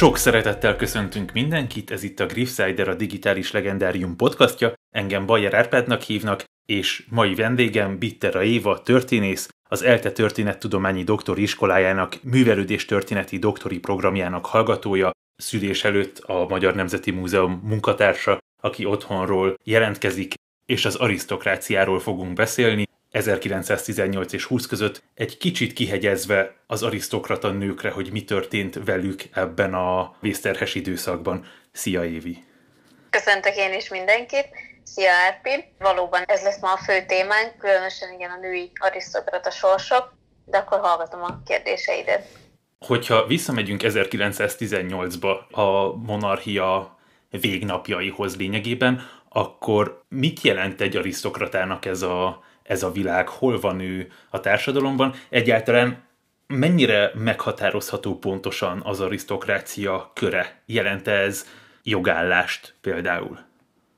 Sok szeretettel köszöntünk mindenkit, ez itt a Griffsider, a Digitális Legendárium podcastja. Engem Bajer Árpádnak hívnak, és mai vendégem Bittera Éva, történész, az ELTE Történettudományi Doktori Iskolájának művelődés történeti doktori programjának hallgatója, szülés előtt a Magyar Nemzeti Múzeum munkatársa, aki otthonról jelentkezik, és az arisztokráciáról fogunk beszélni, 1918 és 20 között egy kicsit kihegyezve az arisztokrata nőkre, hogy mi történt velük ebben a vészterhes időszakban. Szia Évi! Köszöntök én is mindenkit! Szia Árpi! Valóban ez lesz ma a fő témánk, különösen igen a női arisztokrata sorsok, de akkor hallgatom a kérdéseidet. Hogyha visszamegyünk 1918-ba a monarchia végnapjaihoz lényegében, akkor mit jelent egy arisztokratának ez a ez a világ, hol van ő a társadalomban, egyáltalán mennyire meghatározható pontosan az arisztokrácia köre? Jelente ez jogállást például?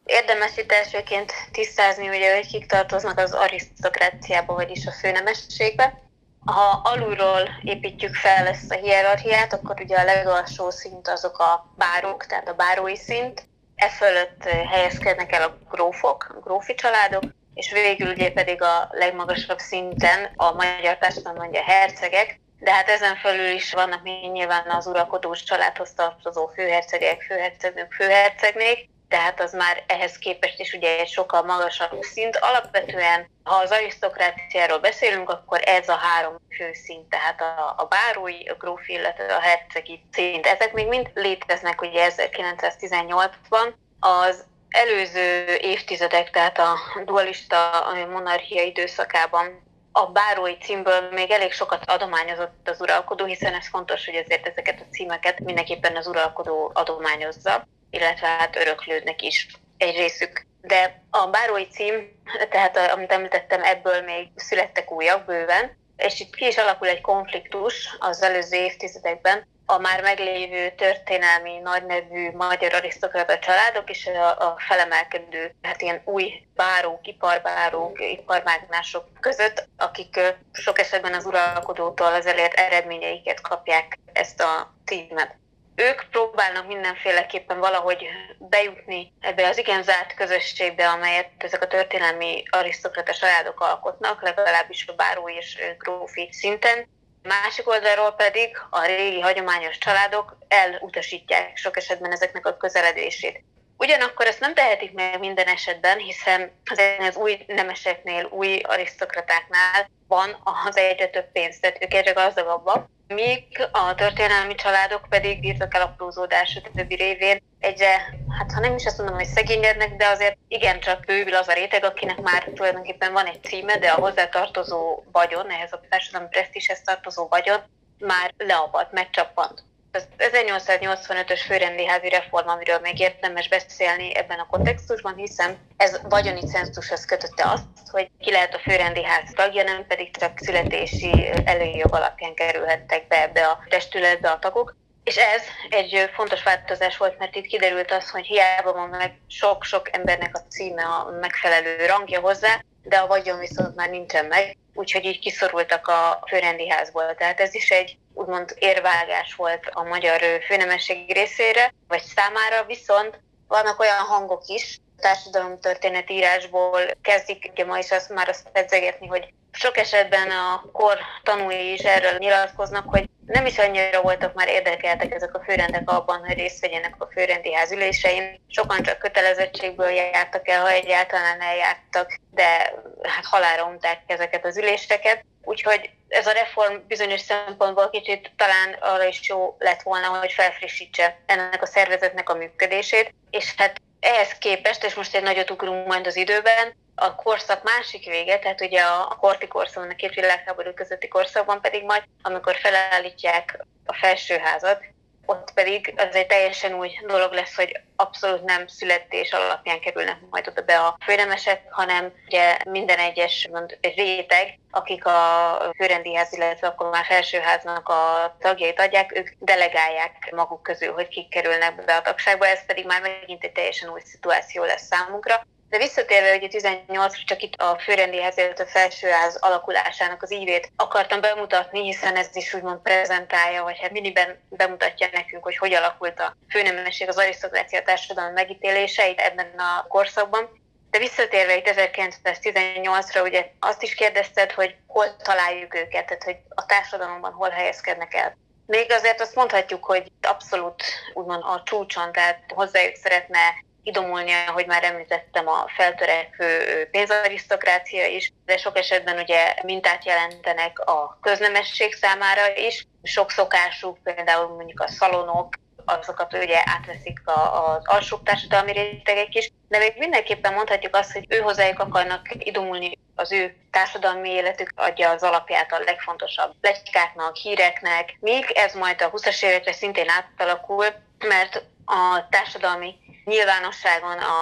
Érdemes itt elsőként tisztázni, ugye, hogy kik tartoznak az arisztokráciába, vagyis a főnemességbe. Ha alulról építjük fel ezt a hierarchiát, akkor ugye a legalsó szint azok a bárók, tehát a bárói szint. E fölött helyezkednek el a grófok, a grófi családok, és végül ugye pedig a legmagasabb szinten a magyar társadalom mondja hercegek, de hát ezen felül is vannak még nyilván az uralkodós családhoz tartozó főhercegek, főhercegnők, főhercegnék, tehát az már ehhez képest is ugye egy sokkal magasabb szint. Alapvetően, ha az arisztokráciáról beszélünk, akkor ez a három fő szint, tehát a, a bárói, a grófi, illetve a hercegi szint. Ezek még mind léteznek ugye 1918-ban. Az előző évtizedek, tehát a dualista monarchia időszakában a bárói címből még elég sokat adományozott az uralkodó, hiszen ez fontos, hogy ezért ezeket a címeket mindenképpen az uralkodó adományozza, illetve hát öröklődnek is egy részük. De a bárói cím, tehát amit említettem, ebből még születtek újak bőven, és itt ki is alakul egy konfliktus az előző évtizedekben, a már meglévő történelmi nagynevű magyar arisztokrata családok és a, a felemelkedő, hát ilyen új bárók, iparbárók, iparmágnások között, akik sok esetben az uralkodótól az elért eredményeiket kapják ezt a címet. Ők próbálnak mindenféleképpen valahogy bejutni ebbe az igen zárt közösségbe, amelyet ezek a történelmi arisztokrata családok alkotnak, legalábbis a bárói és grófi szinten, Másik oldalról pedig a régi hagyományos családok elutasítják sok esetben ezeknek a közeledését. Ugyanakkor ezt nem tehetik meg minden esetben, hiszen az új nemeseknél, új arisztokratáknál van az egyre több pénz, tehát ők egyre gazdagabbak, míg a történelmi családok pedig birtok el aprózódás többi révén egyre, hát ha nem is azt mondom, hogy szegényednek, de azért igencsak bővül az a réteg, akinek már tulajdonképpen van egy címe, de a hozzátartozó vagyon, ehhez a társadalmi presztishez tartozó vagyon már leapadt, megcsappant. Az 1885-ös főrendiházi reform, amiről még érdemes beszélni ebben a kontextusban, hiszen ez vagyoni cenzushoz kötötte azt, hogy ki lehet a főrendiház tagja, nem pedig csak születési előjog alapján kerülhettek be ebbe a testületbe a tagok. És ez egy fontos változás volt, mert itt kiderült az, hogy hiába van meg sok-sok embernek a címe a megfelelő rangja hozzá, de a vagyon viszont már nincsen meg, úgyhogy így kiszorultak a főrendi házból. Tehát ez is egy úgymond érvágás volt a magyar főnemesség részére, vagy számára, viszont vannak olyan hangok is, társadalomtörténet írásból kezdik ugye ma is azt, már azt pedzegetni, hogy sok esetben a kor tanúi is erről nyilatkoznak, hogy nem is annyira voltak már érdekeltek ezek a főrendek abban, hogy részt vegyenek a főrendi ház ülésein. Sokan csak kötelezettségből jártak el, ha egyáltalán eljártak, de hát halára unták ezeket az üléseket. Úgyhogy ez a reform bizonyos szempontból kicsit talán arra is jó lett volna, hogy felfrissítse ennek a szervezetnek a működését, és hát ehhez képest, és most egy nagyot ugrunk majd az időben, a korszak másik vége, tehát ugye a korti korszakban, a két világháború közötti korszakban pedig majd, amikor felállítják a felsőházat, ott pedig az egy teljesen új dolog lesz, hogy abszolút nem születés alapján kerülnek majd oda be a főnemesek, hanem ugye minden egyes mond, réteg, akik a főrendiház, illetve akkor már felsőháznak a tagjait adják, ők delegálják maguk közül, hogy kik kerülnek be a tagságba, ez pedig már megint egy teljesen új szituáció lesz számunkra De visszatérve ugye 18 csak itt a főrendihez, illetve a felsőház alakulásának az ívét akartam bemutatni, hiszen ez is úgymond prezentálja, vagy hát miniben bemutatja nekünk, hogy hogy alakult a főnemesség, az arisztokrácia társadalmi megítéléseit ebben a korszakban. De visszatérve itt 1918-ra, ugye azt is kérdezted, hogy hol találjuk őket, tehát hogy a társadalomban hol helyezkednek el. Még azért azt mondhatjuk, hogy abszolút úgymond a csúcson, tehát hozzájuk szeretne idomulni, hogy már említettem, a feltörekvő pénzarisztokrácia is, de sok esetben ugye mintát jelentenek a köznemesség számára is. Sok szokásuk, például mondjuk a szalonok, azokat ugye átveszik az alsóbb társadalmi rétegek is, de még mindenképpen mondhatjuk azt, hogy ő hozzájuk akarnak idomulni, az ő társadalmi életük adja az alapját a legfontosabb lecskáknak, híreknek, míg ez majd a 20-as évekre szintén átalakul, mert a társadalmi nyilvánosságon, a,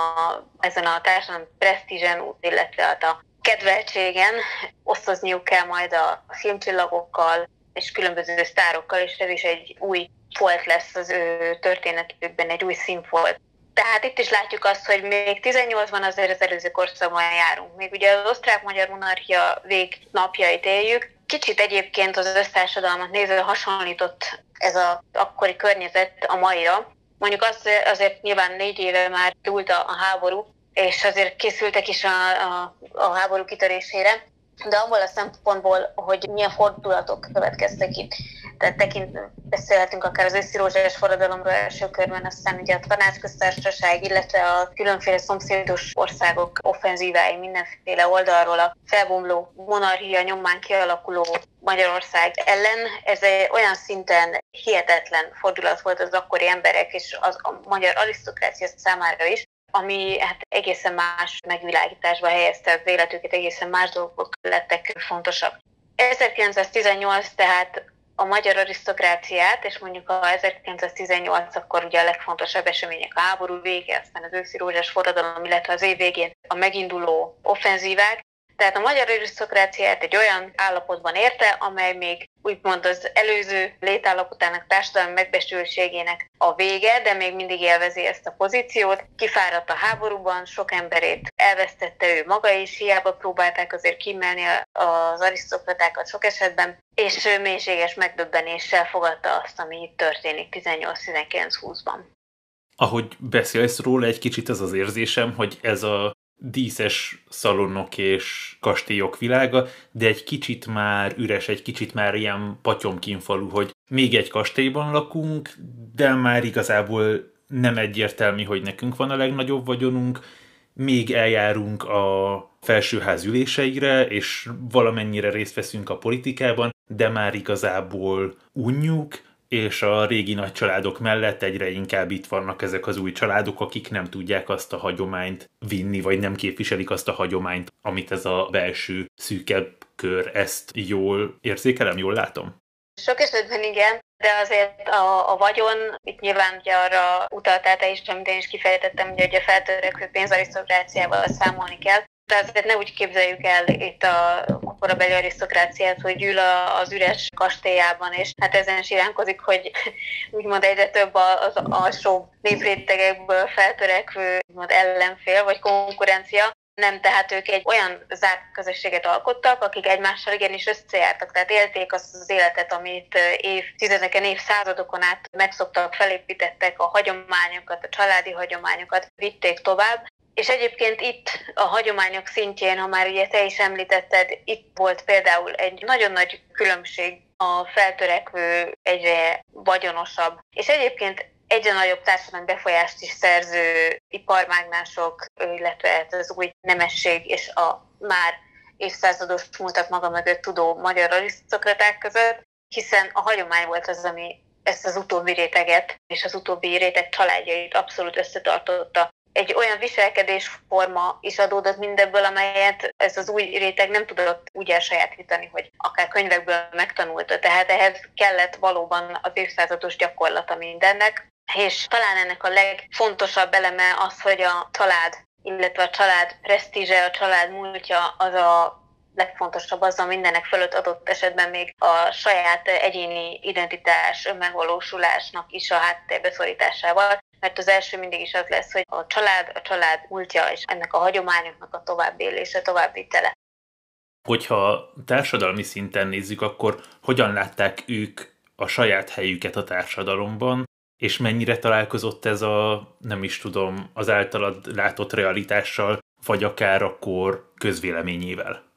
ezen a társadalmi presztízsen, illetve hát a kedveltségen osztozniuk kell majd a filmcsillagokkal és különböző sztárokkal, és ez is egy új folt lesz az ő történetükben, egy új színfolt. Tehát itt is látjuk azt, hogy még 18-ban azért az előző korszakban járunk. Még ugye az osztrák-magyar monarchia végnapjait éljük. Kicsit egyébként az össztársadalmat nézve hasonlított ez az akkori környezet a maira. Mondjuk az, azért nyilván négy éve már túlt a, a háború, és azért készültek is a, a, a háború kitörésére, de abból a szempontból, hogy milyen fordulatok következtek itt. Tehát tekint, beszélhetünk akár az őszi rózsás forradalomról első körben, aztán ugye a tanácsköztársaság, illetve a különféle szomszédos országok offenzívái mindenféle oldalról a felbomló monarchia nyomán kialakuló Magyarország ellen. Ez egy olyan szinten hihetetlen fordulat volt az akkori emberek és az, a magyar arisztokrácia számára is, ami hát egészen más megvilágításba helyezte az életüket, egészen más dolgok lettek fontosak. 1918 tehát a magyar arisztokráciát, és mondjuk a 1918 akkor ugye a legfontosabb események a háború vége, aztán az őszi rózsás forradalom, illetve az év végén a meginduló offenzívák, tehát a magyar arisztokráciát egy olyan állapotban érte, amely még úgymond az előző létállapotának társadalmi megbesültségének a vége, de még mindig élvezi ezt a pozíciót. Kifáradt a háborúban, sok emberét elvesztette ő maga is, hiába próbálták azért kimelni az arisztokratákat sok esetben, és ő mélységes megdöbbenéssel fogadta azt, ami itt történik 18-19-20-ban. Ahogy beszélsz róla, egy kicsit az az érzésem, hogy ez a díszes szalonok és kastélyok világa, de egy kicsit már üres, egy kicsit már ilyen patyomkínfalú, hogy még egy kastélyban lakunk, de már igazából nem egyértelmű, hogy nekünk van a legnagyobb vagyonunk, még eljárunk a felsőház üléseire, és valamennyire részt veszünk a politikában, de már igazából unjuk, és a régi nagy családok mellett egyre inkább itt vannak ezek az új családok, akik nem tudják azt a hagyományt vinni, vagy nem képviselik azt a hagyományt, amit ez a belső szűkebb kör ezt jól érzékelem, jól látom? Sok esetben igen, de azért a, a vagyon, itt nyilván ugye arra utaltál te is, amit én is kifejtettem, hogy a feltörekvő pénzarisztokráciával számolni kell, de azért ne úgy képzeljük el itt a korabeli arisztokráciát, hogy ül az üres kastélyában, és hát ezen siránkozik, hogy úgymond egyre több az alsó néprétegekből feltörekvő úgymond ellenfél vagy konkurencia, nem, tehát ők egy olyan zárt közösséget alkottak, akik egymással igenis összejártak, tehát élték azt az életet, amit évtizedeken, évszázadokon át megszoktak, felépítettek a hagyományokat, a családi hagyományokat, vitték tovább, és egyébként itt a hagyományok szintjén, ha már ugye te is említetted, itt volt például egy nagyon nagy különbség a feltörekvő, egyre vagyonosabb, és egyébként egyre nagyobb társadalmi befolyást is szerző iparmágnások, illetve az új nemesség és a már évszázados múltak maga mögött tudó magyar arisztokraták között, hiszen a hagyomány volt az, ami ezt az utóbbi réteget és az utóbbi réteg családjait abszolút összetartotta egy olyan viselkedésforma is adódott mindebből, amelyet ez az új réteg nem tudott úgy elsajátítani, hogy akár könyvekből megtanulta. Tehát ehhez kellett valóban az évszázados gyakorlata mindennek, és talán ennek a legfontosabb eleme az, hogy a család, illetve a család presztízse, a család múltja az a legfontosabb az a mindenek fölött adott esetben még a saját egyéni identitás, önmegvalósulásnak is a háttérbe szorításával, mert az első mindig is az lesz, hogy a család, a család múltja és ennek a hagyományoknak a továbbélése, továbbvitele. Hogyha társadalmi szinten nézzük, akkor hogyan látták ők a saját helyüket a társadalomban, és mennyire találkozott ez a, nem is tudom, az általad látott realitással, vagy akár akkor közvéleményével?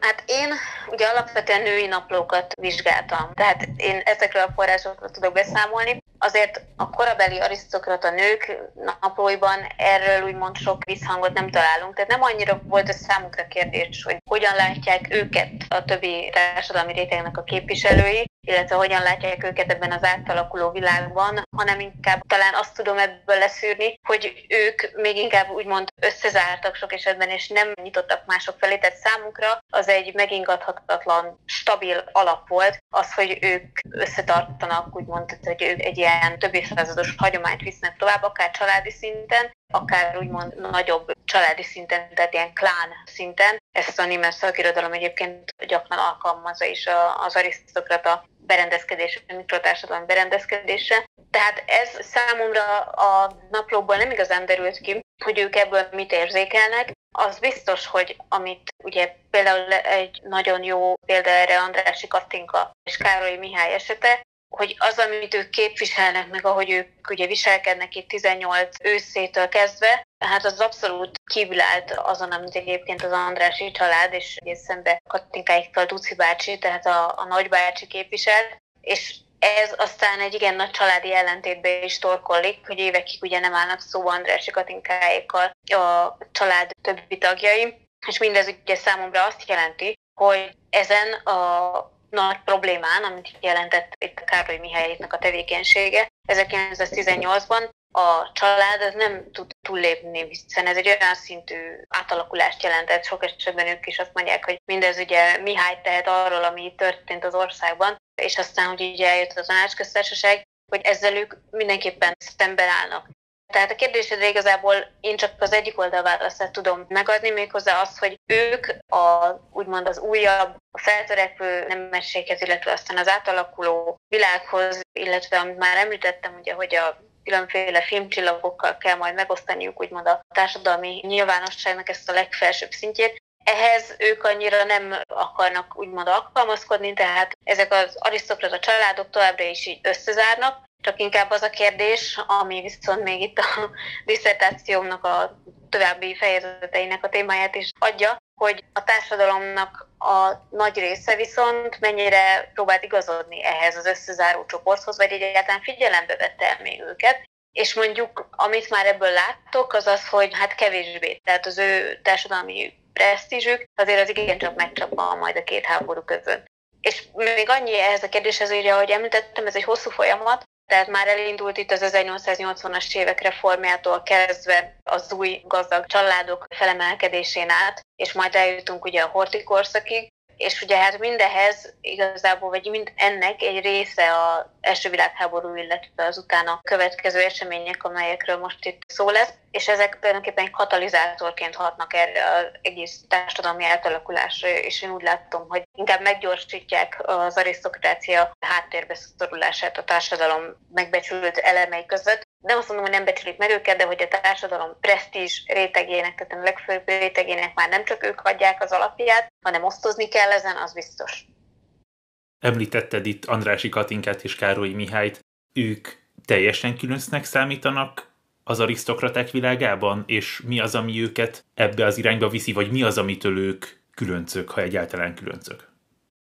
Hát én ugye alapvetően női naplókat vizsgáltam, tehát én ezekről a forrásokról tudok beszámolni. Azért a korabeli arisztokrata nők naplóiban erről úgymond sok visszhangot nem találunk, tehát nem annyira volt ez számukra kérdés, hogy hogyan látják őket a többi társadalmi rétegnek a képviselői, illetve hogyan látják őket ebben az átalakuló világban, hanem inkább talán azt tudom ebből leszűrni, hogy ők még inkább úgymond összezártak sok esetben, és nem nyitottak mások felé, tehát számukra az egy megingathatatlan, stabil alap volt, az, hogy ők összetartanak, úgymond, hogy ők egy ilyen több évszázados hagyományt visznek tovább, akár családi szinten, akár úgymond nagyobb családi szinten, tehát ilyen klán szinten. Ezt a német szakirodalom egyébként gyakran alkalmazza is az arisztokrata berendezkedése, a mikrotársadalom berendezkedése. Tehát ez számomra a naplóból nem igazán derült ki, hogy ők ebből mit érzékelnek. Az biztos, hogy amit ugye például egy nagyon jó példa erre Andrási Kattinka és Károly Mihály esete, hogy az, amit ők képviselnek, meg ahogy ők ugye viselkednek itt 18 őszétől kezdve, hát az abszolút kívül állt azon, amit egyébként az Andrási család, és szembe Kattinkáikkal Duci bácsi, tehát a, a nagybácsi képviselt, és ez aztán egy igen nagy családi ellentétbe is torkollik, hogy évekig ugye nem állnak szóba Andrási Katinkáékkal a család többi tagjai, és mindez ugye számomra azt jelenti, hogy ezen a nagy problémán, amit jelentett itt a Károly Mihályéknak a tevékenysége. 1918-ban a család ez nem tud túllépni, hiszen ez egy olyan szintű átalakulást jelentett. Sok esetben ők is azt mondják, hogy mindez ugye Mihály tehet arról, ami történt az országban, és aztán, hogy így eljött a tanácsköztársaság, hogy ezzel ők mindenképpen szemben állnak. Tehát a kérdésedre igazából én csak az egyik oldal válaszát tudom megadni, méghozzá az, hogy ők a, úgymond az újabb, a feltörekvő nemességhez, illetve aztán az átalakuló világhoz, illetve amit már említettem, ugye, hogy a különféle filmcsillagokkal kell majd megosztaniuk úgymond a társadalmi nyilvánosságnak ezt a legfelsőbb szintjét. Ehhez ők annyira nem akarnak úgymond alkalmazkodni, tehát ezek az arisztokrata családok továbbra is így összezárnak, csak inkább az a kérdés, ami viszont még itt a diszertációmnak a további fejezeteinek a témáját is adja, hogy a társadalomnak a nagy része viszont mennyire próbált igazodni ehhez az összezáró csoporthoz, vagy egyáltalán figyelembe vette még őket. És mondjuk, amit már ebből láttok, az az, hogy hát kevésbé. Tehát az ő társadalmi presztízsük azért az igencsak megcsapva majd a két háború között. És még annyi ehhez a kérdéshez, hogy ahogy említettem, ez egy hosszú folyamat, tehát már elindult itt az 1880-as évek reformjától kezdve az új gazdag családok felemelkedésén át, és majd eljutunk ugye a horti korszakig, és ugye hát mindehez igazából, vagy mind ennek egy része a első világháború, illetve az utána következő események, amelyekről most itt szó lesz, és ezek tulajdonképpen egy katalizátorként hatnak erre az egész társadalmi átalakulásra, és én úgy látom, hogy inkább meggyorsítják az arisztokrácia háttérbe szorulását a társadalom megbecsült elemei között, nem azt mondom, hogy nem becsülik meg őket, de hogy a társadalom presztízs rétegének, tehát a legfőbb rétegének már nem csak ők adják az alapját, hanem osztozni kell ezen, az biztos. Említetted itt Andrási Katinkát és Károly Mihályt. Ők teljesen különsznek számítanak az arisztokraták világában, és mi az, ami őket ebbe az irányba viszi, vagy mi az, amitől ők különcök, ha egyáltalán különcök?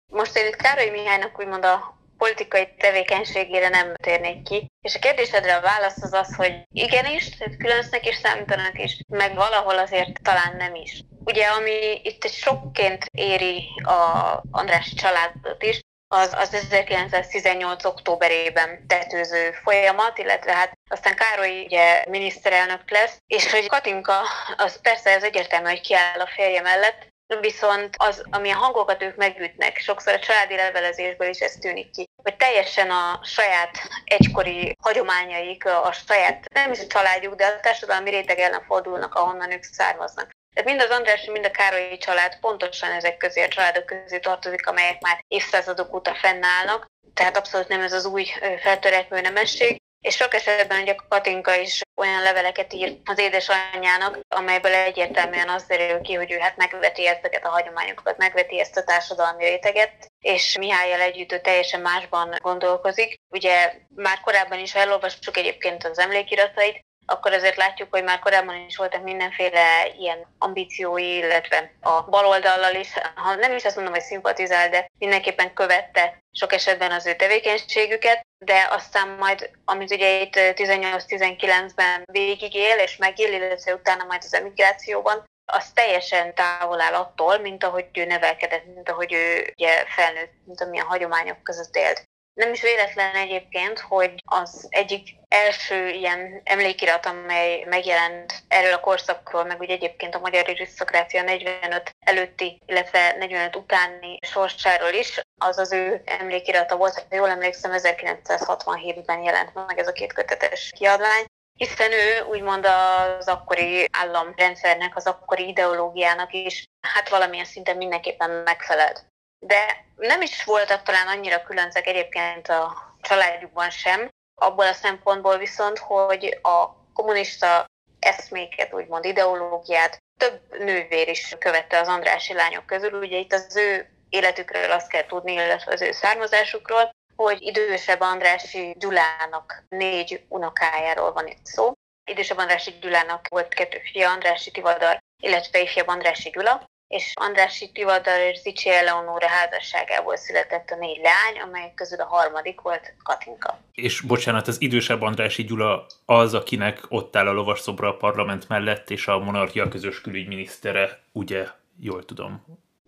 Most én itt Károly Mihálynak úgymond a politikai tevékenységére nem térnék ki. És a kérdésedre a válasz az az, hogy igenis, tehát különösnek is számítanak is, meg valahol azért talán nem is. Ugye, ami itt egy sokként éri a Andrási családot is, az, az 1918. októberében tetőző folyamat, illetve hát aztán Károly ugye miniszterelnök lesz, és hogy Katinka, az persze ez egyértelmű, hogy kiáll a férje mellett, Viszont az, amilyen hangokat ők megütnek, sokszor a családi levelezésből is ez tűnik ki, hogy teljesen a saját egykori hagyományaik, a saját, nem is a családjuk, de a társadalmi réteg ellen fordulnak, ahonnan ők származnak. Tehát mind az András, mind a Károlyi család pontosan ezek közé a családok közé tartozik, amelyek már évszázadok óta fennállnak, tehát abszolút nem ez az új feltörekvő nemesség. És sok esetben ugye Katinka is olyan leveleket ír az édesanyjának, amelyből egyértelműen az derül ki, hogy ő hát megveti ezeket a hagyományokat, megveti ezt a társadalmi réteget, és Mihályjal együtt ő teljesen másban gondolkozik. Ugye már korábban is elolvastuk egyébként az emlékiratait, akkor azért látjuk, hogy már korábban is voltak mindenféle ilyen ambíciói, illetve a baloldallal is, ha nem is azt mondom, hogy szimpatizál, de mindenképpen követte sok esetben az ő tevékenységüket, de aztán majd, amit ugye itt 18-19-ben végigél és megél, illetve utána majd az emigrációban, az teljesen távol áll attól, mint ahogy ő nevelkedett, mint ahogy ő ugye felnőtt, mint amilyen hagyományok között élt. Nem is véletlen egyébként, hogy az egyik első ilyen emlékirat, amely megjelent erről a korszakról, meg ugye egyébként a magyar arisztokrácia 45 előtti, illetve 45 utáni sorsáról is, az az ő emlékirata volt, ha jól emlékszem, 1967-ben jelent meg ez a két kötetes kiadvány, hiszen ő úgymond az akkori államrendszernek, az akkori ideológiának is hát valamilyen szinten mindenképpen megfelelt de nem is voltak talán annyira különcek egyébként a családjukban sem, abból a szempontból viszont, hogy a kommunista eszméket, úgymond ideológiát több nővér is követte az Andrási lányok közül. Ugye itt az ő életükről azt kell tudni, illetve az ő származásukról, hogy idősebb Andrási Gyulának négy unokájáról van itt szó. Idősebb Andrási Gyulának volt kettő fia, Andrási Tivadar, illetve ifjabb Andrási Gyula, és Andrási Tivadar és Zicsi Eleonóra házasságából született a négy lány, amelyek közül a harmadik volt Katinka. És bocsánat, az idősebb Andrási Gyula az, akinek ott áll a lovasszobra a parlament mellett, és a monarchia közös külügyminisztere, ugye, jól tudom.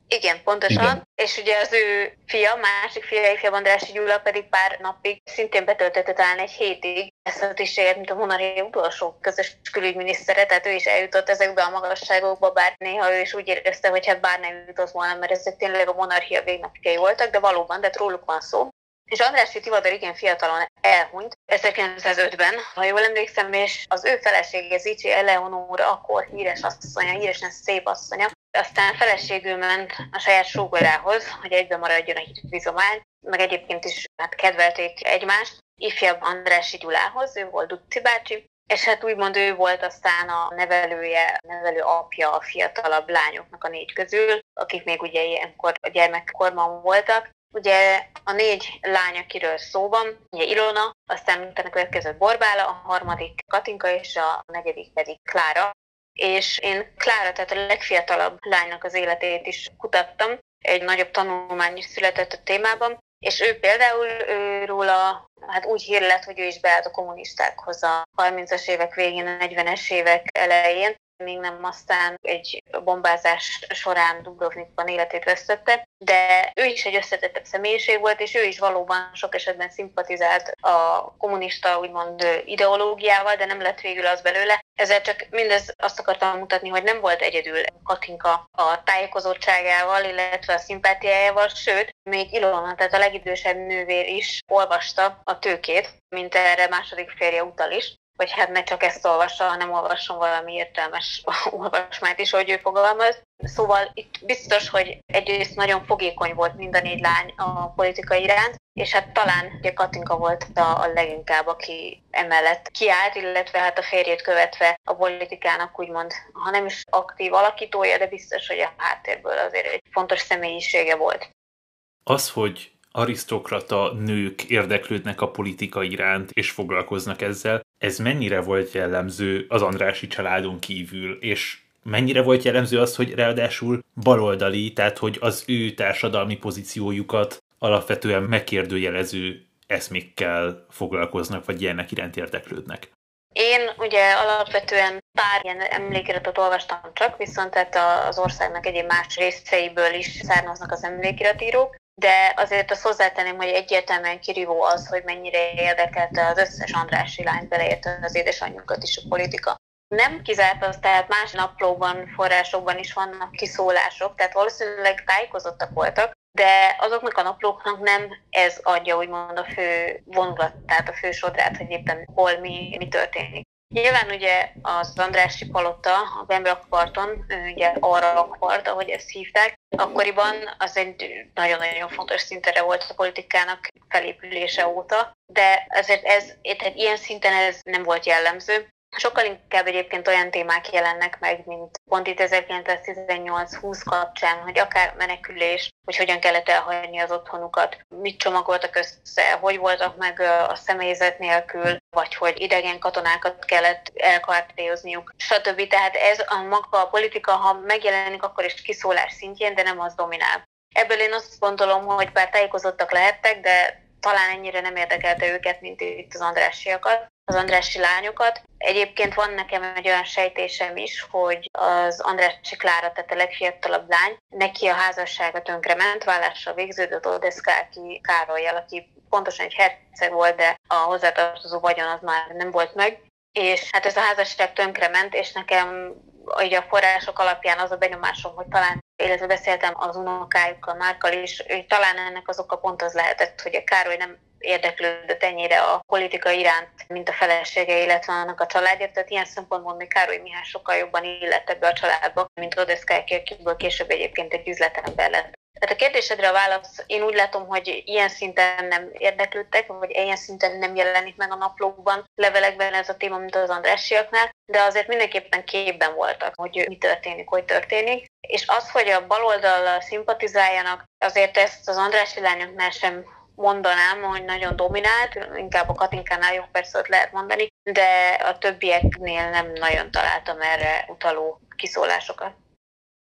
Igen, pontosan. Igen. És ugye az ő fia, másik fia, ifjabb Andrási Gyula pedig pár napig szintén betöltötte talán egy hétig ezt a tisztséget, mint a monarchia utolsó közös külügyminisztere, tehát ő is eljutott ezekbe a magasságokba, bár néha ő is úgy érezte, hogy hát bár nem jutott volna, mert ezek tényleg a monarchia végnapjai voltak, de valóban, de róluk van szó. És Andrássy Tivadar igen fiatalon elhunyt, 1905-ben, ha jól emlékszem, és az ő felesége Zicsi Eleonóra, akkor híres asszonya, híresen szép asszonya, aztán feleségül ment a saját sógorához, hogy egybe maradjon a hitvizomány, meg egyébként is hát kedvelték egymást, ifjabb Andrási Gyulához, ő volt Duci bácsi, és hát úgymond ő volt aztán a nevelője, a nevelő apja a fiatalabb lányoknak a négy közül, akik még ugye ilyenkor a gyermekkorban voltak. Ugye a négy lány, akiről szó van, ugye Ilona, aztán utána következett Borbála, a harmadik Katinka és a negyedik pedig Klára. És én Klára, tehát a legfiatalabb lánynak az életét is kutattam, egy nagyobb tanulmány is született a témában, és ő például ő róla hát úgy hír lett, hogy ő is beállt a kommunistákhoz a 30-as évek végén, a 40-es évek elején, még nem aztán egy bombázás során Dubrovnikban életét vesztette, de ő is egy összetettebb személyiség volt, és ő is valóban sok esetben szimpatizált a kommunista úgymond ideológiával, de nem lett végül az belőle. Ezzel csak mindez azt akartam mutatni, hogy nem volt egyedül Katinka a tájékozottságával, illetve a szimpátiájával, sőt, még Ilona, tehát a legidősebb nővér is olvasta a tőkét, mint erre második férje utal is vagy hát ne csak ezt olvassa, hanem olvasson valami értelmes olvasmányt is, hogy ő fogalmaz. Szóval itt biztos, hogy egyrészt nagyon fogékony volt mind a négy lány a politika iránt, és hát talán ugye Katinka volt a, a leginkább, aki emellett kiállt, illetve hát a férjét követve a politikának úgymond, ha nem is aktív alakítója, de biztos, hogy a háttérből azért egy fontos személyisége volt. Az, hogy arisztokrata nők érdeklődnek a politika iránt és foglalkoznak ezzel. Ez mennyire volt jellemző az Andrási családon kívül, és mennyire volt jellemző az, hogy ráadásul baloldali, tehát hogy az ő társadalmi pozíciójukat alapvetően megkérdőjelező eszmékkel foglalkoznak, vagy ilyenek iránt érdeklődnek. Én ugye alapvetően pár ilyen emlékiratot olvastam csak, viszont tehát az országnak egyéb más részeiből is származnak az emlékiratírók, de azért azt hozzátenném, hogy egyértelműen kirívó az, hogy mennyire érdekelte az összes Andrási lányt, beleértve az édesanyjukat is a politika. Nem kizárt az, tehát más naplóban, forrásokban is vannak kiszólások, tehát valószínűleg tájékozottak voltak, de azoknak a naplóknak nem ez adja úgymond a fő vonulat, tehát a fő sodrát, hogy éppen hol mi, mi történik. Nyilván ugye az Andrássy Palota, a Bembrakparton, ugye arra lakpart, ahogy ezt hívták, akkoriban az egy nagyon-nagyon fontos szintere volt a politikának felépülése óta, de azért ez, tehát ilyen szinten ez nem volt jellemző. Sokkal inkább egyébként olyan témák jelennek meg, mint pont itt 1918-20 kapcsán, hogy akár menekülés, hogy hogyan kellett elhagyni az otthonukat, mit csomagoltak össze, hogy voltak meg a személyzet nélkül, vagy hogy idegen katonákat kellett elkartéozniuk, stb. Tehát ez a maga a politika, ha megjelenik, akkor is kiszólás szintjén, de nem az dominál. Ebből én azt gondolom, hogy bár tájékozottak lehettek, de talán ennyire nem érdekelte őket, mint itt az Andrássiakat az Andrássy lányokat. Egyébként van nekem egy olyan sejtésem is, hogy az Andrássy Klára, tehát a legfiatalabb lány, neki a házassága tönkrement, vállással végződött Odeszkáki Károlyjal, aki pontosan egy herceg volt, de a hozzátartozó vagyon az már nem volt meg. És hát ez a házasság tönkrement, és nekem ugye a források alapján az a benyomásom, hogy talán, illetve beszéltem az unokájukkal, Márkal is, hogy talán ennek az oka pont az lehetett, hogy a Károly nem érdeklődött ennyire a politika iránt, mint a felesége, illetve annak a családja. Tehát ilyen szempontból még Károly Mihály sokkal jobban illett ebbe a családba, mint Rodeszkály, akiből később egyébként egy üzletember lett. Tehát a kérdésedre a válasz, én úgy látom, hogy ilyen szinten nem érdeklődtek, vagy ilyen szinten nem jelenik meg a naplókban, levelekben ez a téma, mint az Andrássiaknál, de azért mindenképpen képben voltak, hogy mi történik, hogy történik. És az, hogy a baloldal szimpatizáljanak, azért ezt az Andrási lányoknál sem mondanám, hogy nagyon dominált, inkább a Katinkánál jobb persze lehet mondani, de a többieknél nem nagyon találtam erre utaló kiszólásokat.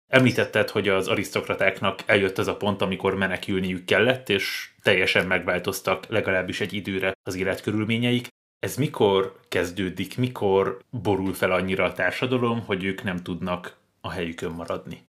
Említetted, hogy az arisztokratáknak eljött az a pont, amikor menekülniük kellett, és teljesen megváltoztak legalábbis egy időre az életkörülményeik. Ez mikor kezdődik, mikor borul fel annyira a társadalom, hogy ők nem tudnak a helyükön maradni?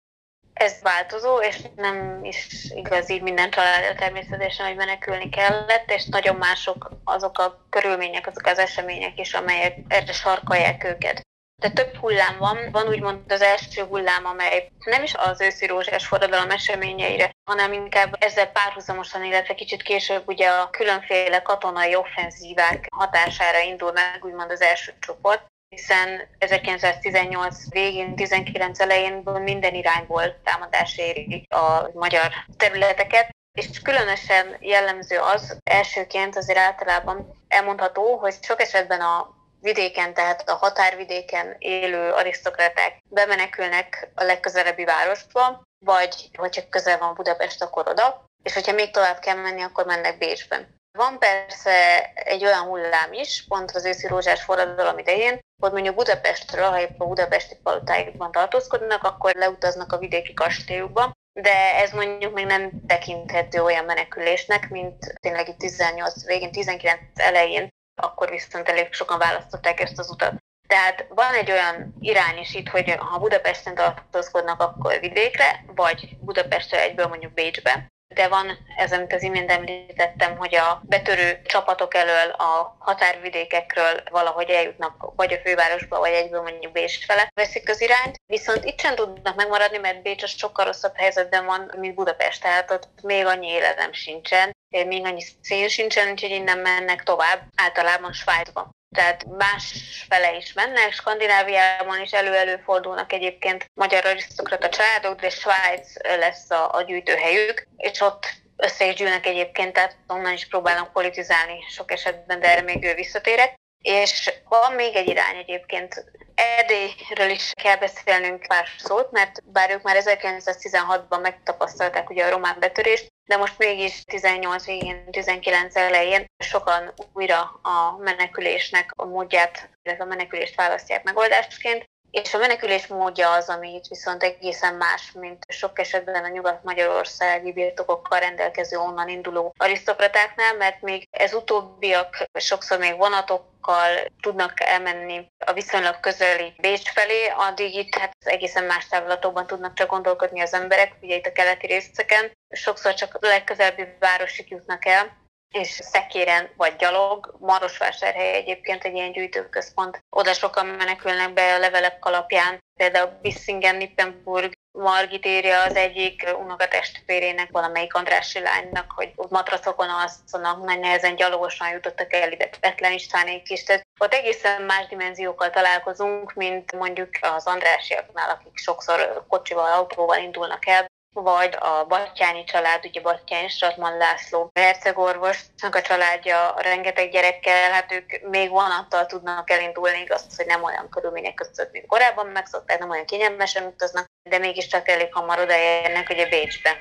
ez változó, és nem is igaz így minden családra természetesen, hogy menekülni kellett, és nagyon mások azok a körülmények, azok az események is, amelyek erre sarkalják őket. De több hullám van. Van úgymond az első hullám, amely nem is az őszi rózsás forradalom eseményeire, hanem inkább ezzel párhuzamosan, illetve kicsit később ugye a különféle katonai offenzívák hatására indul meg úgymond az első csoport hiszen 1918 végén, 19 elején minden irányból támadás éri a magyar területeket, és különösen jellemző az, elsőként azért általában elmondható, hogy sok esetben a vidéken, tehát a határvidéken élő arisztokraták bemenekülnek a legközelebbi városba, vagy hogyha közel van Budapest, akkor oda, és hogyha még tovább kell menni, akkor mennek Bécsben. Van persze egy olyan hullám is, pont az őszi rózsás forradalom idején, hogy mondjuk Budapestről, ha épp a budapesti palotáikban tartózkodnak, akkor leutaznak a vidéki kastélyukba, de ez mondjuk még nem tekinthető olyan menekülésnek, mint tényleg itt 18 végén, 19 elején, akkor viszont elég sokan választották ezt az utat. Tehát van egy olyan irány is itt, hogy ha Budapesten tartózkodnak, akkor vidékre, vagy Budapestről egyből mondjuk Bécsbe de van ez, amit az imént említettem, hogy a betörő csapatok elől a határvidékekről valahogy eljutnak vagy a fővárosba, vagy egyből mondjuk Bécs fele veszik az irányt. Viszont itt sem tudnak megmaradni, mert Bécs az sokkal rosszabb helyzetben van, mint Budapest, tehát ott még annyi életem sincsen, még annyi szél sincsen, úgyhogy innen mennek tovább, általában Svájcba tehát más fele is mennek, Skandináviában is elő-elő fordulnak egyébként magyar arisztokrata családok, de Svájc lesz a, a gyűjtőhelyük, és ott össze is gyűlnek egyébként, tehát onnan is próbálnak politizálni sok esetben, de erre még ő visszatérek. És van még egy irány egyébként. Erdélyről is kell beszélnünk pár szót, mert bár ők már 1916-ban megtapasztalták ugye a román betörést, de most mégis 18 végén, 19 elején sokan újra a menekülésnek a módját, illetve a menekülést választják megoldásként. És a menekülés módja az, ami viszont egészen más, mint sok esetben a nyugat-magyarországi birtokokkal rendelkező onnan induló arisztokratáknál, mert még ez utóbbiak sokszor még vonatokkal tudnak elmenni a viszonylag közeli Bécs felé, addig itt hát egészen más távlatokban tudnak csak gondolkodni az emberek, ugye itt a keleti részeken, sokszor csak a legközelebbi városig jutnak el, és Szekéren vagy gyalog, Marosvásárhely egyébként egy ilyen gyűjtőközpont. Oda sokan menekülnek be a levelek alapján, például Bissingen, Nippenburg, Margit írja az egyik unokatestvérének, valamelyik Andrási lánynak, hogy matracokon alszanak, nagy nehezen gyalogosan jutottak el ide Betlen Istvánék is. Tehát ott egészen más dimenziókkal találkozunk, mint mondjuk az Andrásiaknál, akik sokszor kocsival, autóval indulnak el, vagy a Battyányi család, ugye Battyányi Stratman László hercegorvosnak a családja rengeteg gyerekkel, hát ők még vonattal tudnak elindulni, igaz, hogy nem olyan körülmények között, mint korábban megszokták, nem olyan kényelmesen utaznak, de mégiscsak elég hamar odaérnek ugye Bécsbe.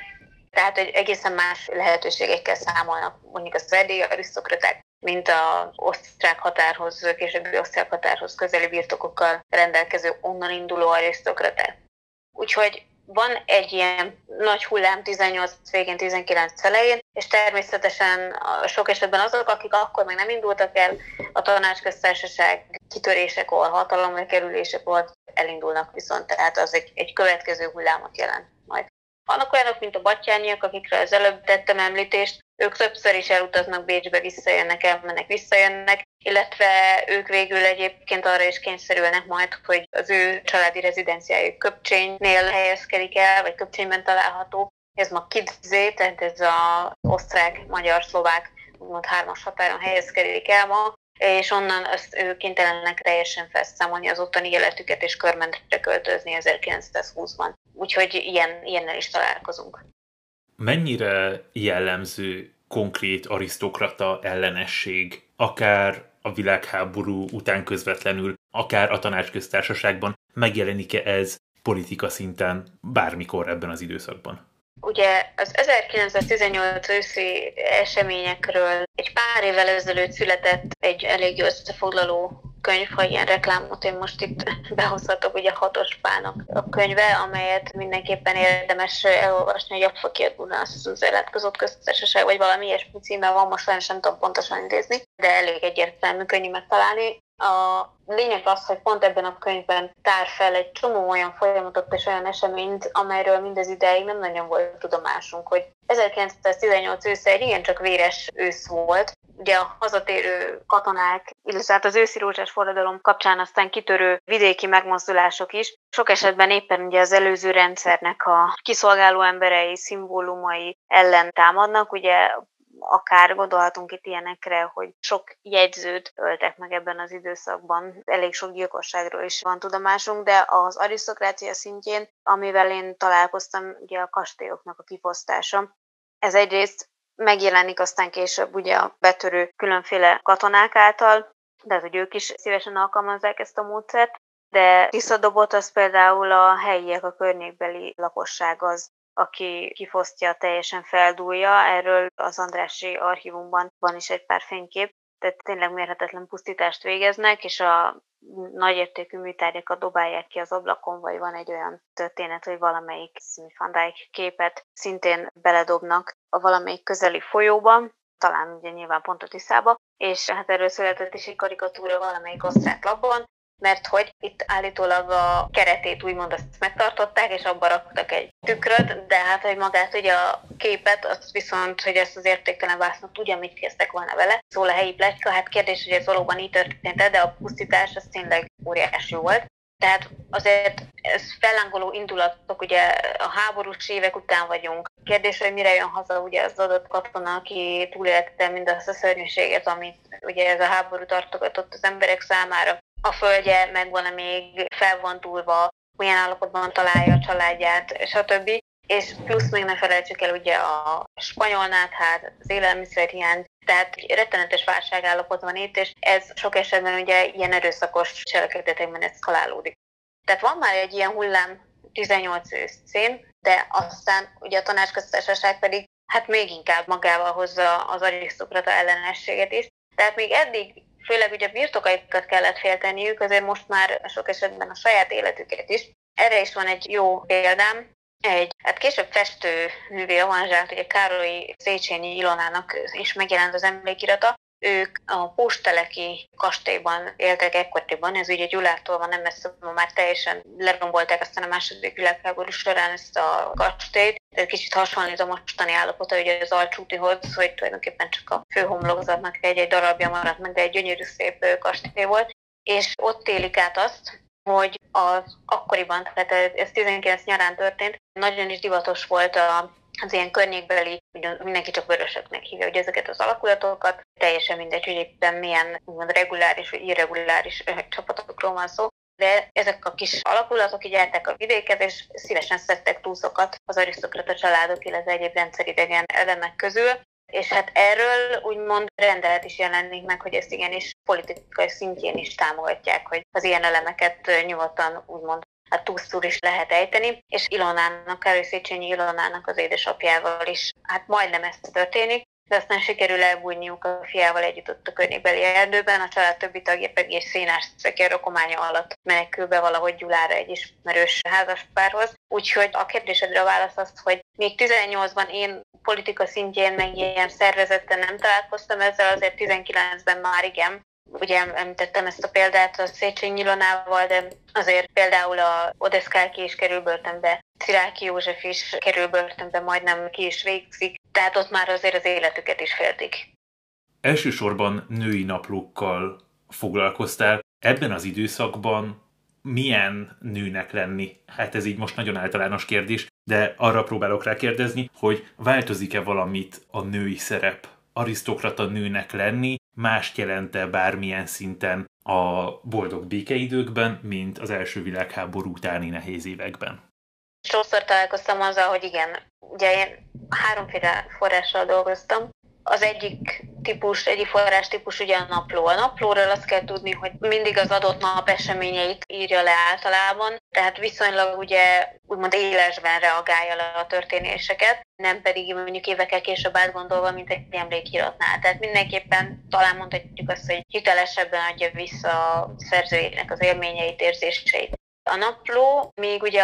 Tehát hogy egészen más lehetőségekkel számolnak mondjuk a szerdélyi arisztokraták, mint az osztrák határhoz, későbbi osztrák határhoz közeli birtokokkal rendelkező onnan induló arisztokraták. Úgyhogy van egy ilyen nagy hullám 18 végén, 19 elején, és természetesen sok esetben azok, akik akkor még nem indultak el a tanácsköztársaság kitörésekor, hatalomra kerülésekor elindulnak viszont, tehát az egy, egy következő hullámot jelent majd. Vannak olyanok, mint a batyányiak, akikre az előbb tettem említést, ők többször is elutaznak Bécsbe, visszajönnek, elmennek, visszajönnek, illetve ők végül egyébként arra is kényszerülnek majd, hogy az ő családi rezidenciájuk Köpcsénynél helyezkedik el, vagy Köpcsényben található. Ez ma Kidzé, tehát ez az osztrák, magyar, szlovák, úgymond hármas határon helyezkedik el ma, és onnan azt ők kénytelenek teljesen felszámolni az ottani életüket és körmentre költözni 1920-ban. Úgyhogy ilyen, ilyennel is találkozunk. Mennyire jellemző konkrét arisztokrata ellenesség, akár a világháború után közvetlenül, akár a tanácsköztársaságban megjelenik-e ez politika szinten bármikor ebben az időszakban? Ugye az 1918 őszi eseményekről egy pár évvel ezelőtt született egy elég összefoglaló könyv, ha ilyen reklámot én most itt behozhatok, ugye Hatos Pának a könyve, amelyet mindenképpen érdemes elolvasni, hogy a kiadulna az eletkozott köztársaság, vagy valami ilyesmi címmel van, most sajnos nem tudom pontosan idézni, de elég egyértelmű, könnyű megtalálni. A lényeg az, hogy pont ebben a könyvben tár fel egy csomó olyan folyamatot és olyan eseményt, amelyről mindez ideig nem nagyon volt tudomásunk, hogy 1918 ősze egy igencsak véres ősz volt. Ugye a hazatérő katonák, illetve hát az őszi rózsás forradalom kapcsán aztán kitörő vidéki megmozdulások is. Sok esetben éppen ugye az előző rendszernek a kiszolgáló emberei, szimbólumai ellen támadnak. Ugye akár gondolhatunk itt ilyenekre, hogy sok jegyzőt öltek meg ebben az időszakban, elég sok gyilkosságról is van tudomásunk, de az arisztokrácia szintjén, amivel én találkoztam, ugye a kastélyoknak a kifosztása. Ez egyrészt megjelenik aztán később ugye a betörő különféle katonák által, de hogy ők is szívesen alkalmazzák ezt a módszert, de visszadobott az például a helyiek, a környékbeli lakosság az, aki kifosztja, teljesen feldúlja. Erről az Andrási archívumban van is egy pár fénykép, tehát tényleg mérhetetlen pusztítást végeznek, és a nagyértékű műtárgyakat dobálják ki az ablakon, vagy van egy olyan történet, hogy valamelyik Van képet szintén beledobnak a valamelyik közeli folyóban, talán ugye nyilván pont a Tiszába, és hát erről született is egy karikatúra valamelyik osztrák labban, mert hogy itt állítólag a keretét úgymond azt megtartották, és abba raktak egy tükröt, de hát, hogy magát ugye a képet, az viszont, hogy ezt az értéktelen vásznot tudja, mit kezdtek volna vele. Szól a helyi pletyka, hát kérdés, hogy ez valóban így történt de a pusztítás az tényleg óriási volt. Tehát azért ez fellángoló indulatok, ugye a háborús évek után vagyunk. Kérdés, hogy mire jön haza ugye az adott katona, aki túlélte mindazt a szörnyűséget, amit ugye ez a háború tartogatott az emberek számára a földje meg van még fel van túlva, milyen állapotban találja a családját, stb. És plusz még ne felejtsük el ugye a spanyol náthát, az élelmiszerhiány, tehát rettenetes válságállapot van itt, és ez sok esetben ugye ilyen erőszakos cselekedetekben eszkalálódik. Tehát van már egy ilyen hullám 18 őszén, de aztán ugye a tanácsköztársaság pedig hát még inkább magával hozza az arisztokrata ellenességet is. Tehát még eddig főleg ugye birtokaikat kellett félteniük, azért most már sok esetben a saját életüket is. Erre is van egy jó példám, egy, hát később festő művé avanzsált, ugye Károly Széchenyi Ilonának is megjelent az emlékirata, ők a Pósteleki kastélyban éltek ekkoriban, ez ugye Gyulától van nem messze, már teljesen lerombolták aztán a második világháború során ezt a kastélyt. Ez kicsit hasonlít a mostani állapota ugye az alcsútihoz, hogy tulajdonképpen csak a főhomlokzatnak egy-egy darabja maradt meg, de egy gyönyörű szép kastély volt. És ott élik át azt, hogy az akkoriban, tehát ez 19 nyarán történt, nagyon is divatos volt a, az ilyen környékbeli, mindenki csak vörösöknek hívja, hogy ezeket az alakulatokat, teljesen mindegy, hogy éppen milyen úgymond reguláris vagy irreguláris csapatokról van szó, de ezek a kis alakulatok így eltek a vidéket, és szívesen szedtek túszokat az arisztokrata családok, illetve egyéb rendszeridegen elemek közül, és hát erről úgymond rendelet is jelenik meg, hogy ezt igenis politikai szintjén is támogatják, hogy az ilyen elemeket nyugodtan úgymond hát túsztul is lehet ejteni, és Ilonának, Károly Széchenyi Ilonának az édesapjával is, hát majdnem ezt történik, de aztán sikerül elbújniuk a fiával együtt ott a környékbeli erdőben, a család többi tagja pedig egy szénás szekér rokománya alatt menekül be valahogy Gyulára egy ismerős házaspárhoz. Úgyhogy a kérdésedre a válasz az, hogy még 18-ban én politika szintjén, meg ilyen szervezetten nem találkoztam ezzel, azért 19-ben már igen. Ugye említettem ezt a példát a Széchenyi Ilonával, de azért például a Odeszkálki is kerül börtönbe, Ciráki József is kerül börtönbe, majdnem ki is végzik, tehát ott már azért az életüket is féltik. Elsősorban női naplókkal foglalkoztál. Ebben az időszakban milyen nőnek lenni? Hát ez így most nagyon általános kérdés, de arra próbálok rákérdezni, hogy változik-e valamit a női szerep arisztokrata nőnek lenni, mást jelente bármilyen szinten a boldog békeidőkben, mint az első világháború utáni nehéz években. Sokszor találkoztam azzal, hogy igen, ugye én háromféle forrással dolgoztam. Az egyik típus, egyik forrás típus ugye a napló. A naplóról azt kell tudni, hogy mindig az adott nap eseményeit írja le általában, tehát viszonylag ugye úgymond élesben reagálja le a történéseket, nem pedig mondjuk évekkel később átgondolva, mint egy emlékiratnál. Tehát mindenképpen talán mondhatjuk azt, hogy hitelesebben adja vissza a szerzőjének az élményeit, érzéseit. A napló, még ugye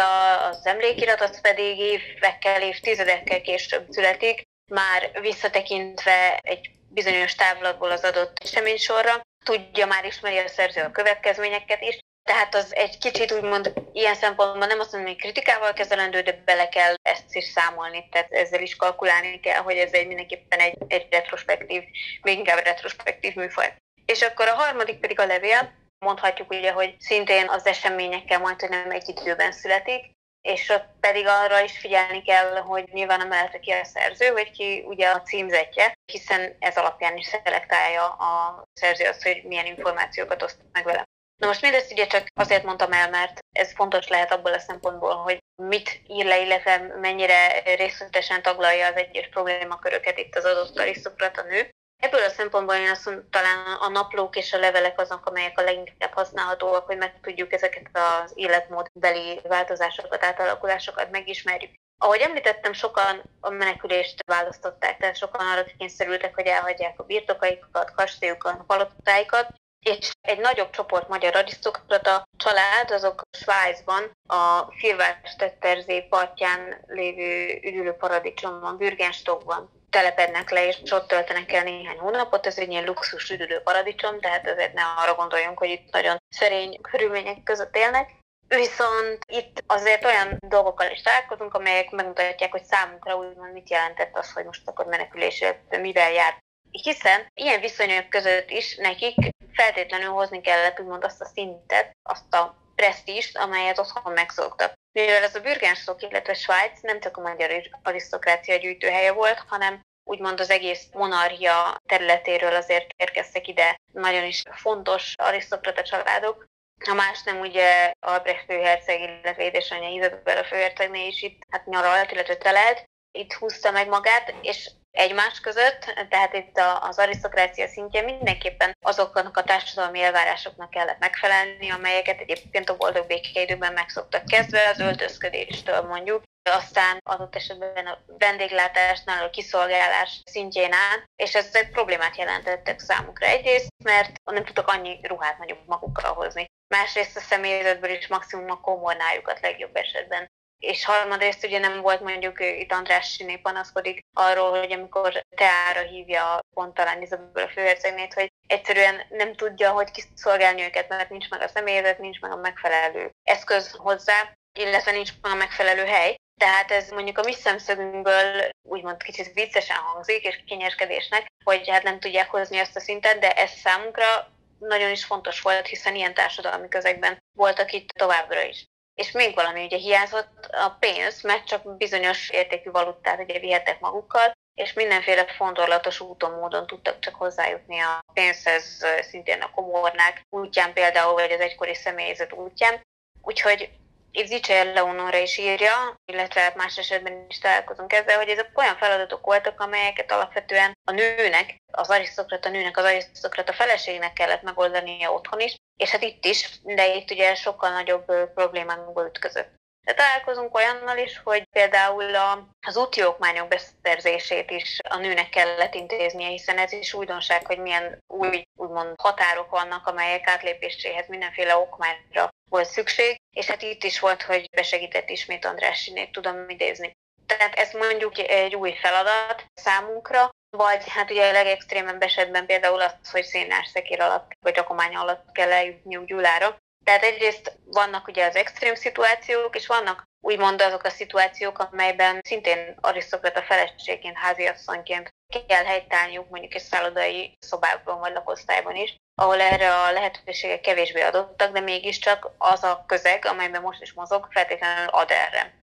az emlékirat, az pedig évekkel, évtizedekkel később születik, már visszatekintve egy bizonyos távlatból az adott eseménysorra, tudja már ismeri a szerző a következményeket is, tehát az egy kicsit úgymond ilyen szempontból nem azt mondom, hogy kritikával kezelendő, de bele kell ezt is számolni, tehát ezzel is kalkulálni kell, hogy ez egy mindenképpen egy, egy retrospektív, még inkább retrospektív műfaj. És akkor a harmadik pedig a levél, mondhatjuk ugye, hogy szintén az eseményekkel majd, hogy nem egy időben születik, és ott pedig arra is figyelni kell, hogy nyilván emelte ki a szerző, vagy ki ugye a címzetje, hiszen ez alapján is szelektálja a szerző azt, hogy milyen információkat oszt meg vele. Na most mindezt ugye csak azért mondtam el, mert ez fontos lehet abból a szempontból, hogy mit ír le, illetve mennyire részletesen taglalja az egyes problémaköröket itt az adott arisztokrata nő. Ebből a szempontból én azt mondom, talán a naplók és a levelek azok, amelyek a leginkább használhatóak, hogy meg tudjuk ezeket az életmódbeli változásokat, átalakulásokat megismerjük. Ahogy említettem, sokan a menekülést választották, tehát sokan arra kényszerültek, hogy elhagyják a birtokaikat, kastélyukat, palotáikat, és egy nagyobb csoport magyar arisztokrata család, azok Svájcban a Filvás tetterzé partján lévő üdülő paradicsomban, Bürgenstockban telepednek le, és ott töltenek el néhány hónapot. Ez egy ilyen luxus üdülő paradicsom, tehát ezért ne arra gondoljunk, hogy itt nagyon szerény körülmények között élnek. Viszont itt azért olyan dolgokkal is találkozunk, amelyek megmutatják, hogy számunkra úgymond mit jelentett az, hogy most akkor menekülésre mivel járt. Hiszen ilyen viszonyok között is nekik feltétlenül hozni kellett úgymond azt a szintet, azt a presztíst, amelyet otthon megszoktak. Mivel ez a Bürgenstock, illetve Svájc nem csak a magyar arisztokrácia gyűjtőhelye volt, hanem úgymond az egész monarchia területéről azért érkeztek ide nagyon is fontos arisztokrata családok. Ha más nem, ugye Albrecht főherceg, illetve édesanyja Izabella főhercegné is itt hát nyaralt, illetve telelt, itt húzta meg magát, és egymás között, tehát itt az arisztokrácia szintje mindenképpen azoknak a társadalmi elvárásoknak kellett megfelelni, amelyeket egyébként a boldog békeidőben megszoktak kezdve, az öltözködéstől mondjuk, aztán adott esetben a vendéglátásnál, a kiszolgálás szintjén át, és ez egy problémát jelentettek számukra. Egyrészt, mert nem tudtak annyi ruhát nagyobb magukkal hozni. Másrészt a személyzetből is maximum a komornájukat legjobb esetben és harmadrészt ugye nem volt mondjuk itt András Siné panaszkodik arról, hogy amikor teára hívja pont talán a főhercegnét, hogy egyszerűen nem tudja, hogy kiszolgálni őket, mert nincs meg a személyzet, nincs meg a megfelelő eszköz hozzá, illetve nincs meg a megfelelő hely. Tehát ez mondjuk a mi szemszögünkből úgymond kicsit viccesen hangzik, és kényeskedésnek, hogy hát nem tudják hozni ezt a szintet, de ez számunkra nagyon is fontos volt, hiszen ilyen társadalmi közegben voltak itt továbbra is. És még valami ugye hiányzott a pénz, mert csak bizonyos értékű valutát ugye vihettek magukkal, és mindenféle fondorlatos úton, módon tudtak csak hozzájutni a pénzhez, szintén a komornák útján például, vagy az egykori személyzet útján. Úgyhogy itt Zicser Leonora is írja, illetve hát más esetben is találkozunk ezzel, hogy ezek olyan feladatok voltak, amelyeket alapvetően a nőnek, az arisztokrata nőnek, az arisztokrata feleségnek kellett megoldania otthon is, és hát itt is, de itt ugye sokkal nagyobb problémánkba ütközött. De találkozunk olyannal is, hogy például a, az úti okmányok beszerzését is a nőnek kellett intéznie, hiszen ez is újdonság, hogy milyen új úgymond határok vannak, amelyek átlépéséhez mindenféle okmányra volt szükség, és hát itt is volt, hogy besegített ismét Andrásinék, tudom idézni. Tehát ez mondjuk egy új feladat számunkra, vagy hát ugye a legextrémebb esetben például az, hogy szénás szekér alatt, vagy rakomány alatt kell eljutniuk Gyulára, tehát egyrészt vannak ugye az extrém szituációk, és vannak úgymond azok a szituációk, amelyben szintén arisztokrata feleségként, háziasszonyként kell helytállniuk mondjuk egy szállodai szobákban vagy lakosztályban is, ahol erre a lehetőségek kevésbé adottak, de mégiscsak az a közeg, amelyben most is mozog, feltétlenül ad erre.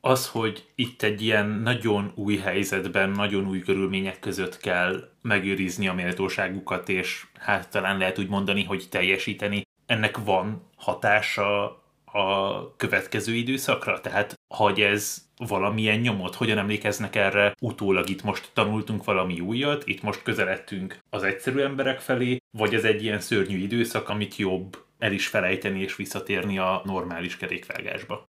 Az, hogy itt egy ilyen nagyon új helyzetben, nagyon új körülmények között kell megőrizni a méltóságukat, és hát talán lehet úgy mondani, hogy teljesíteni ennek van hatása a következő időszakra? Tehát, hogy ez valamilyen nyomot, hogyan emlékeznek erre utólag itt most tanultunk valami újat, itt most közeledtünk az egyszerű emberek felé, vagy ez egy ilyen szörnyű időszak, amit jobb el is felejteni és visszatérni a normális kerékvágásba?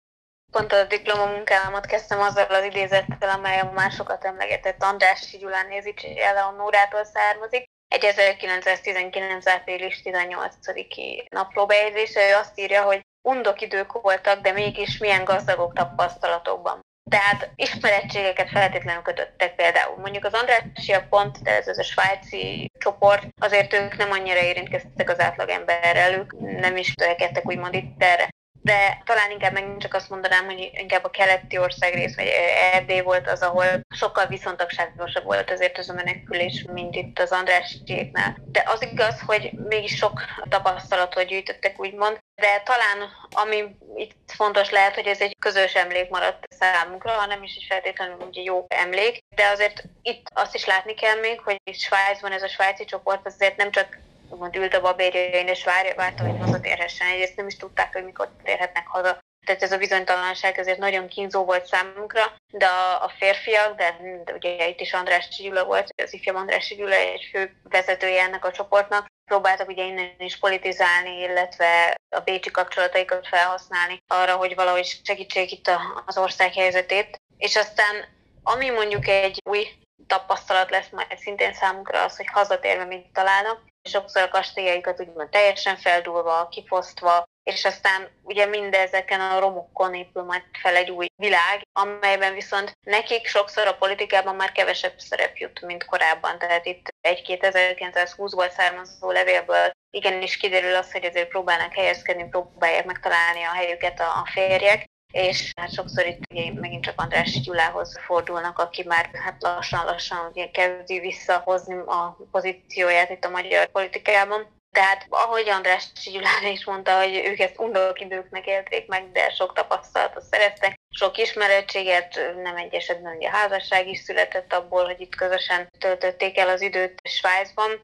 Pont a diplomamunkámat kezdtem azzal az idézettel, amely a másokat emlegetett András Gyulán Nézics Eleonórától származik, egy 1919. április 18-i naplóbejegyzése, ő azt írja, hogy undok idők voltak, de mégis milyen gazdagok tapasztalatokban. Tehát ismerettségeket feltétlenül kötöttek például. Mondjuk az Andrásia pont, de ez az a svájci csoport, azért ők nem annyira érintkeztek az átlagemberrel, ők nem is törekedtek úgymond itt erre de talán inkább megint csak azt mondanám, hogy inkább a keleti országrész, vagy Erdély volt az, ahol sokkal viszontagságosabb volt azért az a menekülés, mint itt az Andrásiéknál. De az igaz, hogy mégis sok tapasztalatot gyűjtöttek, úgymond, de talán ami itt fontos lehet, hogy ez egy közös emlék maradt számunkra, hanem is feltétlenül ugye jó emlék, de azért itt azt is látni kell még, hogy Svájcban ez a svájci csoport azért nem csak úgymond ült a babérjain, és várja, várta, hogy hazatérhessen. Egyrészt nem is tudták, hogy mikor térhetnek haza. Tehát ez a bizonytalanság azért nagyon kínzó volt számunkra, de a, a férfiak, de, de ugye itt is András Gyula volt, az ifjabb András Gyula egy fő vezetője ennek a csoportnak, próbáltak ugye innen is politizálni, illetve a bécsi kapcsolataikat felhasználni arra, hogy valahogy segítsék itt az ország helyzetét. És aztán ami mondjuk egy új tapasztalat lesz majd szintén számunkra az, hogy hazatérve mit találnak, sokszor a kastélyaikat úgymond teljesen feldúlva, kifosztva, és aztán ugye mindezeken a romokon épül majd fel egy új világ, amelyben viszont nekik sokszor a politikában már kevesebb szerep jut, mint korábban. Tehát itt egy 1920-ból származó levélből igenis kiderül az, hogy azért próbálnak helyezkedni, próbálják megtalálni a helyüket a férjek, és hát sokszor itt ugye megint csak András Gyulához fordulnak, aki már hát lassan-lassan ugye kezdi visszahozni a pozícióját itt a magyar politikában. Tehát ahogy András Gyulán is mondta, hogy ők ezt undorok időknek élték meg, de sok tapasztalatot szereztek, sok ismerettséget, nem egy esetben ugye házasság is született abból, hogy itt közösen töltötték el az időt Svájcban.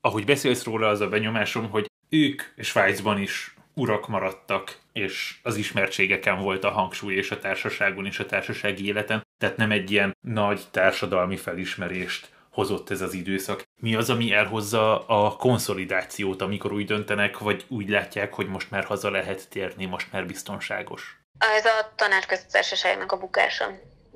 Ahogy beszélsz róla, az a benyomásom, hogy ők Svájcban is urak maradtak, és az ismertségeken volt a hangsúly, és a társaságon, és a társasági életen, tehát nem egy ilyen nagy társadalmi felismerést hozott ez az időszak. Mi az, ami elhozza a konszolidációt, amikor úgy döntenek, vagy úgy látják, hogy most már haza lehet térni, most már biztonságos? Ez a tanácsköztársaságnak a bukása.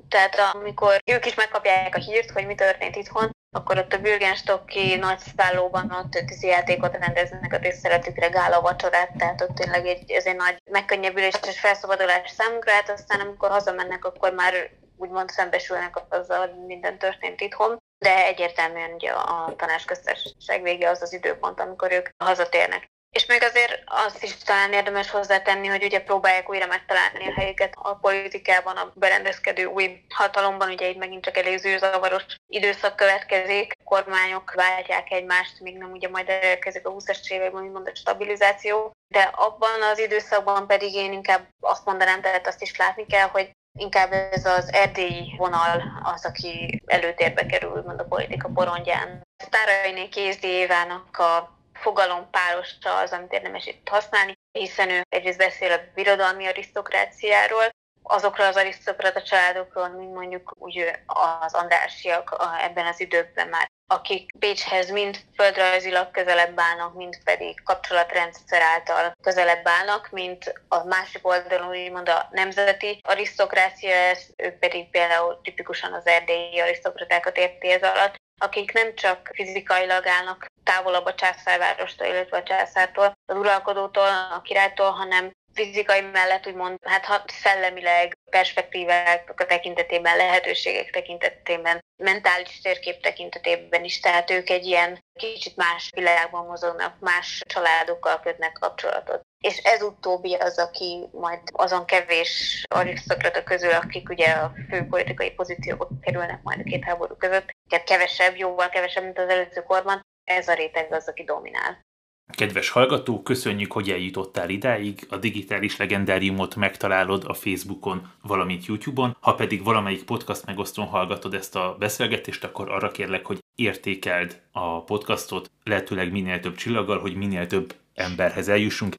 Tehát amikor ők is megkapják a hírt, hogy mi történt itthon, akkor ott a Bürgenstocki nagy szállóban ott tűzi játékot rendeznek a tiszteletükre, gála vacsorát, tehát ott tényleg egy, ez egy nagy megkönnyebbülés és felszabadulás számunkra, hát aztán amikor hazamennek, akkor már úgymond szembesülnek azzal, hogy minden történt itthon, de egyértelműen ugye a tanácsköztársaság vége az az időpont, amikor ők hazatérnek. És még azért azt is talán érdemes hozzátenni, hogy ugye próbálják újra megtalálni a helyüket a politikában, a berendezkedő új hatalomban, ugye itt megint csak elég zűrzavaros időszak következik, kormányok váltják egymást, még nem ugye majd elérkezik a 20-as években, úgymond a stabilizáció, de abban az időszakban pedig én inkább azt mondanám, tehát azt is látni kell, hogy inkább ez az erdélyi vonal az, aki előtérbe kerül, mond a politika porondján. Sztárainé Kézdi Évának a fogalom párosa az, amit érdemes itt használni, hiszen ő egyrészt beszél a birodalmi arisztokráciáról, azokról az arisztokrata családokról, mint mondjuk úgy az Andrásiak ebben az időben már, akik Bécshez mind földrajzilag közelebb állnak, mind pedig kapcsolatrendszer által közelebb állnak, mint a másik oldalon úgymond a nemzeti arisztokrácia, ez, ők pedig például tipikusan az erdélyi arisztokratákat érti ez alatt, akik nem csak fizikailag állnak távolabb a császárvárostól, illetve a császártól, az uralkodótól, a királytól, hanem fizikai mellett úgymond, hát ha szellemileg, perspektívák tekintetében, lehetőségek tekintetében, mentális térkép tekintetében is, tehát ők egy ilyen kicsit más világban mozognak, más családokkal kötnek kapcsolatot. És ez utóbbi az, aki majd azon kevés arisztokrata közül, akik ugye a fő politikai pozícióba kerülnek majd a két háború között, kevesebb, jóval kevesebb, mint az előző korban, ez a réteg az, aki dominál. Kedves hallgató, köszönjük, hogy eljutottál idáig. A digitális legendáriumot megtalálod a Facebookon, valamint YouTube-on. Ha pedig valamelyik podcast megosztón hallgatod ezt a beszélgetést, akkor arra kérlek, hogy értékeld a podcastot, lehetőleg minél több csillaggal, hogy minél több emberhez eljussunk.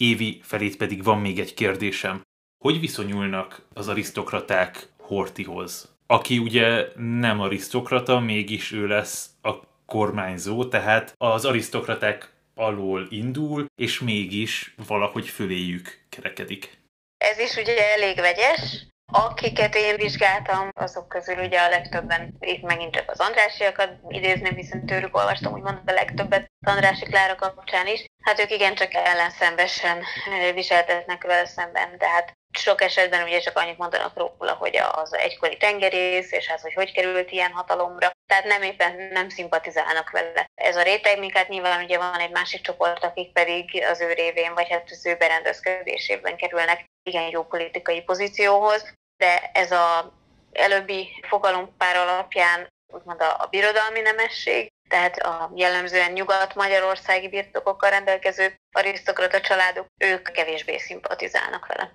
Évi felét pedig van még egy kérdésem. Hogy viszonyulnak az arisztokraták Hortihoz? Aki ugye nem arisztokrata, mégis ő lesz a kormányzó, tehát az arisztokraták alól indul, és mégis valahogy föléjük kerekedik. Ez is ugye elég vegyes. Akiket én vizsgáltam, azok közül ugye a legtöbben, itt megint csak az Andrásiakat idézném, hiszen tőlük olvastam úgymond a legtöbbet az Andrási Klára kapcsán is. Hát ők igencsak ellenszembesen viseltetnek vele szemben, de hát sok esetben ugye csak annyit mondanak róla, hogy az egykori tengerész, és az, hogy hogy került ilyen hatalomra. Tehát nem éppen nem szimpatizálnak vele. Ez a réteg, minket nyilván ugye van egy másik csoport, akik pedig az ő révén, vagy hát az ő berendezkedésében kerülnek igen jó politikai pozícióhoz, de ez a előbbi fogalompár alapján úgymond a, a birodalmi nemesség, tehát a jellemzően nyugat-magyarországi birtokokkal rendelkező arisztokrata családok, ők kevésbé szimpatizálnak vele.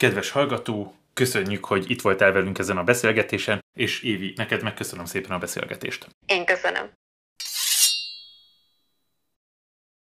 Kedves hallgató, köszönjük, hogy itt voltál velünk ezen a beszélgetésen, és Évi, neked megköszönöm szépen a beszélgetést. Én köszönöm.